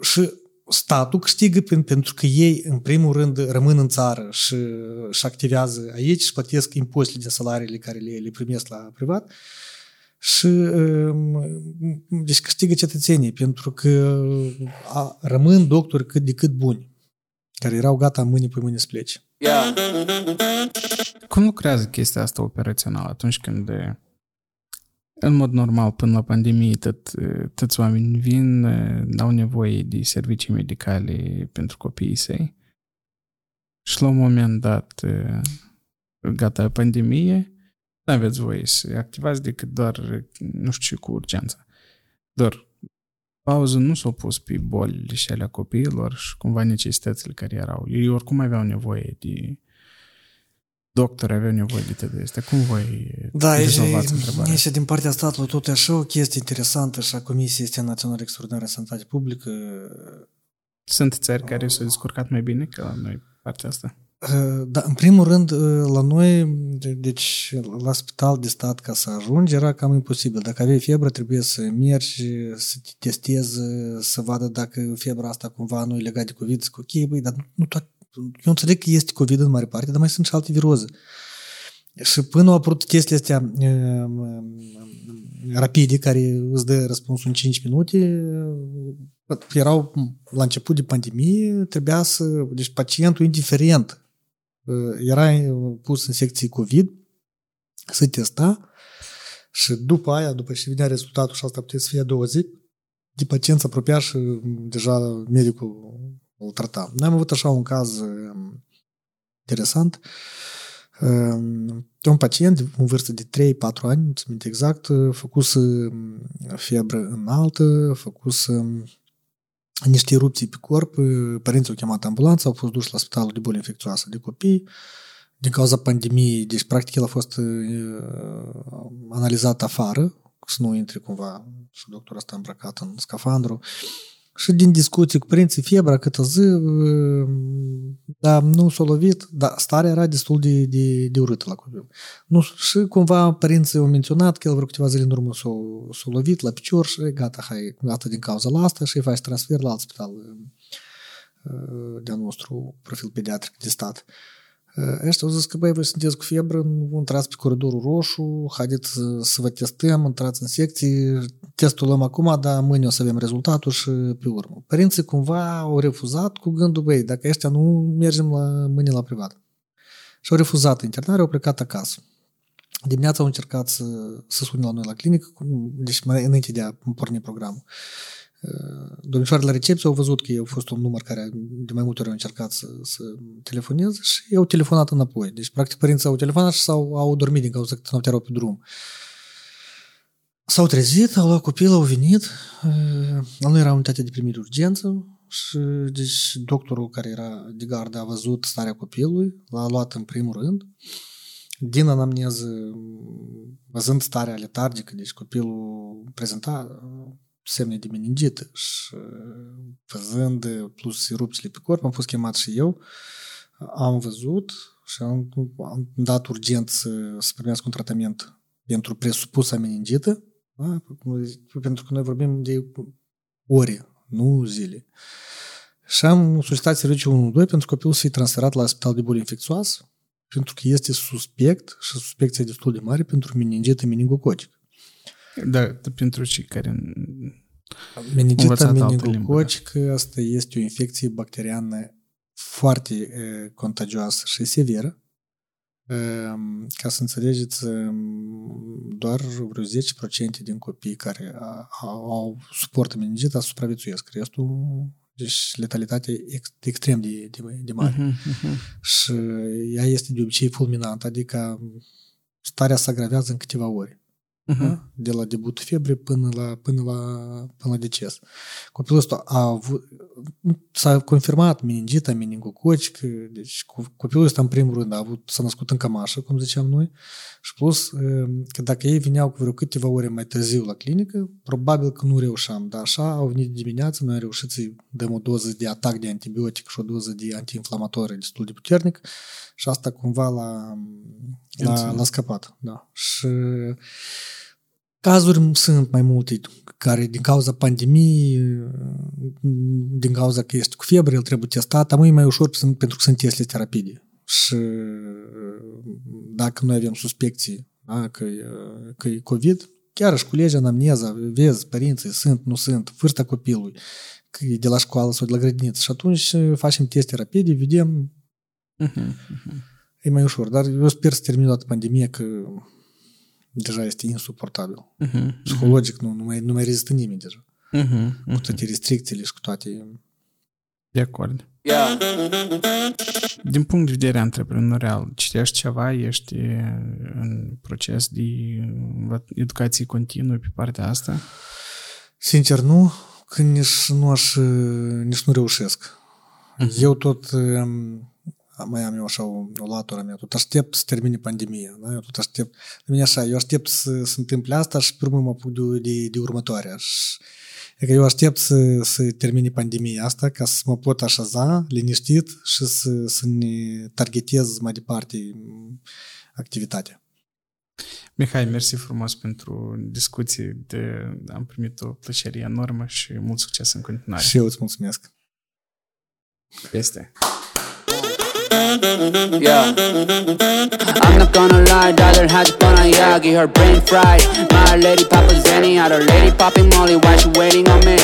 și statul câștigă pentru că ei, în primul rând, rămân în țară și, și activează aici și plătesc impozitele de salariile care le, le primesc la privat și deci câștigă cetățenii pentru că a, rămân doctori cât de cât buni care erau gata mâine pe mâine să plece. Yeah. Cum lucrează chestia asta operațională atunci când în mod normal, până la pandemie, tot, toți oamenii vin, au nevoie de servicii medicale pentru copiii săi. Și la un moment dat, gata pandemie, nu aveți voie să activați decât doar, nu știu ce, cu urgență. Doar pauză nu s-au pus pe bolile și alea copiilor și cumva necesitățile care erau. Ei oricum aveau nevoie de doctori aveau nevoie de tăi astea. Cum voi da, rezolvați întrebarea? Este din partea statului tot așa o chestie interesantă și a Comisiei este Națională Extraordinară de Sănătate Publică. Sunt țări care s-au descurcat mai bine ca la noi partea asta? Da, în primul rând, la noi, deci la spital de stat ca să ajungi era cam imposibil. Dacă aveai febră, trebuie să mergi, să te testezi, să vadă dacă febra asta cumva nu e legat de COVID, zic, ok, băi, dar nu toate eu înțeleg că este COVID în mare parte, dar mai sunt și alte viroze. Și până au apărut chestiile astea rapide, care îți dă răspunsul în 5 minute, erau la început de pandemie, trebuia să, deci pacientul indiferent era pus în secție COVID, să testa și după aia, după ce vinea rezultatul și asta putea să fie a doua zi, de pacient se apropia și deja medicul îl trata. Noi am avut așa un caz um, interesant. Um, un pacient în vârstă de 3-4 ani, nu minte exact, făcuse um, febră înaltă, făcuse niște erupții pe corp, părinții au chemat ambulanța, au fost duși la spitalul de boli infecțioase de copii, din cauza pandemiei, deci practic el a fost uh, analizat afară, să nu intre cumva și doctorul ăsta îmbrăcat în scafandru, Și din discuții cu părinții, febra câtă zi, dar nu s-a lovit, dar starea era destul de, de, de urâtă la copil. Nu, și cumva părinții au menționat că el vreo câteva zile în urmă s-a, s-a lovit la picior și gata, hai, gata din cauza la asta și îi faci transfer la alt spital de-a nostru profil pediatric de stat. Ăștia au zis că, băi, voi sunteți cu febră, intrați pe coridorul roșu, haideți să vă testăm, intrați în secții, testul luăm acum, dar mâine o să avem rezultatul și pe urmă. Părinții cumva au refuzat cu gândul, băi, dacă ăștia nu mergem la, mâine la privat. Și au refuzat internarea, au plecat acasă. Dimineața au încercat să, să sune la noi la clinică, deci înainte de a porni programul. Domnișoare la recepție au văzut că eu a fost un număr care de mai multe ori au încercat să, să telefoneze și eu au telefonat înapoi. Deci, practic, părinții au telefonat și s-au, au dormit din cauza că noaptea erau pe drum. S-au trezit, au luat copilul, au venit. La noi era unitate de primire urgență și deci doctorul care era de gardă a văzut starea copilului, l-a luat în primul rând. Din anamneză, văzând starea letargică, deci copilul prezenta semne de meningită și văzând plus erupțiile pe corp, am fost chemat și eu, am văzut și am, am dat urgent să, să primească un tratament pentru presupusă meningită, da? pentru că noi vorbim de ore, nu zile. Și am solicitat serviciul 1-2 pentru copilul să-i transferat la spital de boli infecțioasă, pentru că este suspect și suspecția destul de mare pentru meningită meningocotică. Da, pentru cei care Meningita meningococică, asta este o infecție bacteriană foarte e, contagioasă și severă. E, ca să înțelegeți, doar vreo 10% din copii care au, au suportă meningita supraviețuiesc. Restul deci letalitatea ex, extrem de, de, de mare. Uh-huh, uh-huh. Și ea este de obicei fulminantă, adică starea se agravează în câteva ore uh-huh. de la debutul febrei până la, până la, până la deces. Copilul ăsta a avut, s-a confirmat meningita, meningococi, deci copilul ăsta în primul rând a avut, s-a născut în cămașă, cum ziceam noi, și plus că dacă ei veneau cu vreo câteva ore mai târziu la clinică, probabil că nu reușeam, dar așa au venit dimineața, noi am reușit să-i dăm o doză de atac de antibiotic și o doză de antiinflamator destul de puternic și asta cumva l-a, l-a, l-a scăpat. Da. Și Cazuri sunt mai multe care din cauza pandemiei, din cauza că este cu febră, el trebuie testat, am e mai ușor pentru că sunt testele rapide. Și dacă noi avem suspecții da, că, că e COVID, chiar își culege anamneza, vezi părinții, sunt, nu sunt, vârsta copilului, că e de la școală sau de la grădiniță și atunci facem teste rapide, vedem, uh-huh, uh-huh. e mai ușor. Dar eu sper să termin toată pandemia că deja este insuportabil. Uh-huh, Psihologic uh-huh. nu, nu, mai, nu mai rezistă nimeni deja. Uh-huh, uh-huh. Cu toate restricțiile și cu toate... De acord. Yeah. Din punct de vedere antreprenorial, citești ceva, ești în proces de educație continuă pe partea asta? Sincer, nu, că nici nu aș, nici nu reușesc. Uh-huh. Eu tot mai am eu așa o, o latură mea, tot aștept să termine pandemia, da? eu tot aștept, de mine așa, eu aștept să se întâmple asta și pe urmă mă apuc de, de, de următoarea. Și, adică eu aștept să, să termine pandemia asta ca să mă pot așeza liniștit și să, să ne targetez mai departe activitatea. Mihai, mersi frumos pentru discuții. De, am primit o plăcere enormă și mult succes în continuare. Și eu îți mulțumesc. Este. Yeah. I'm not gonna lie, daughter had fun on Yagi, her brain fried. My lady Papa Zenny, had her lady popping Molly Why she waiting on me.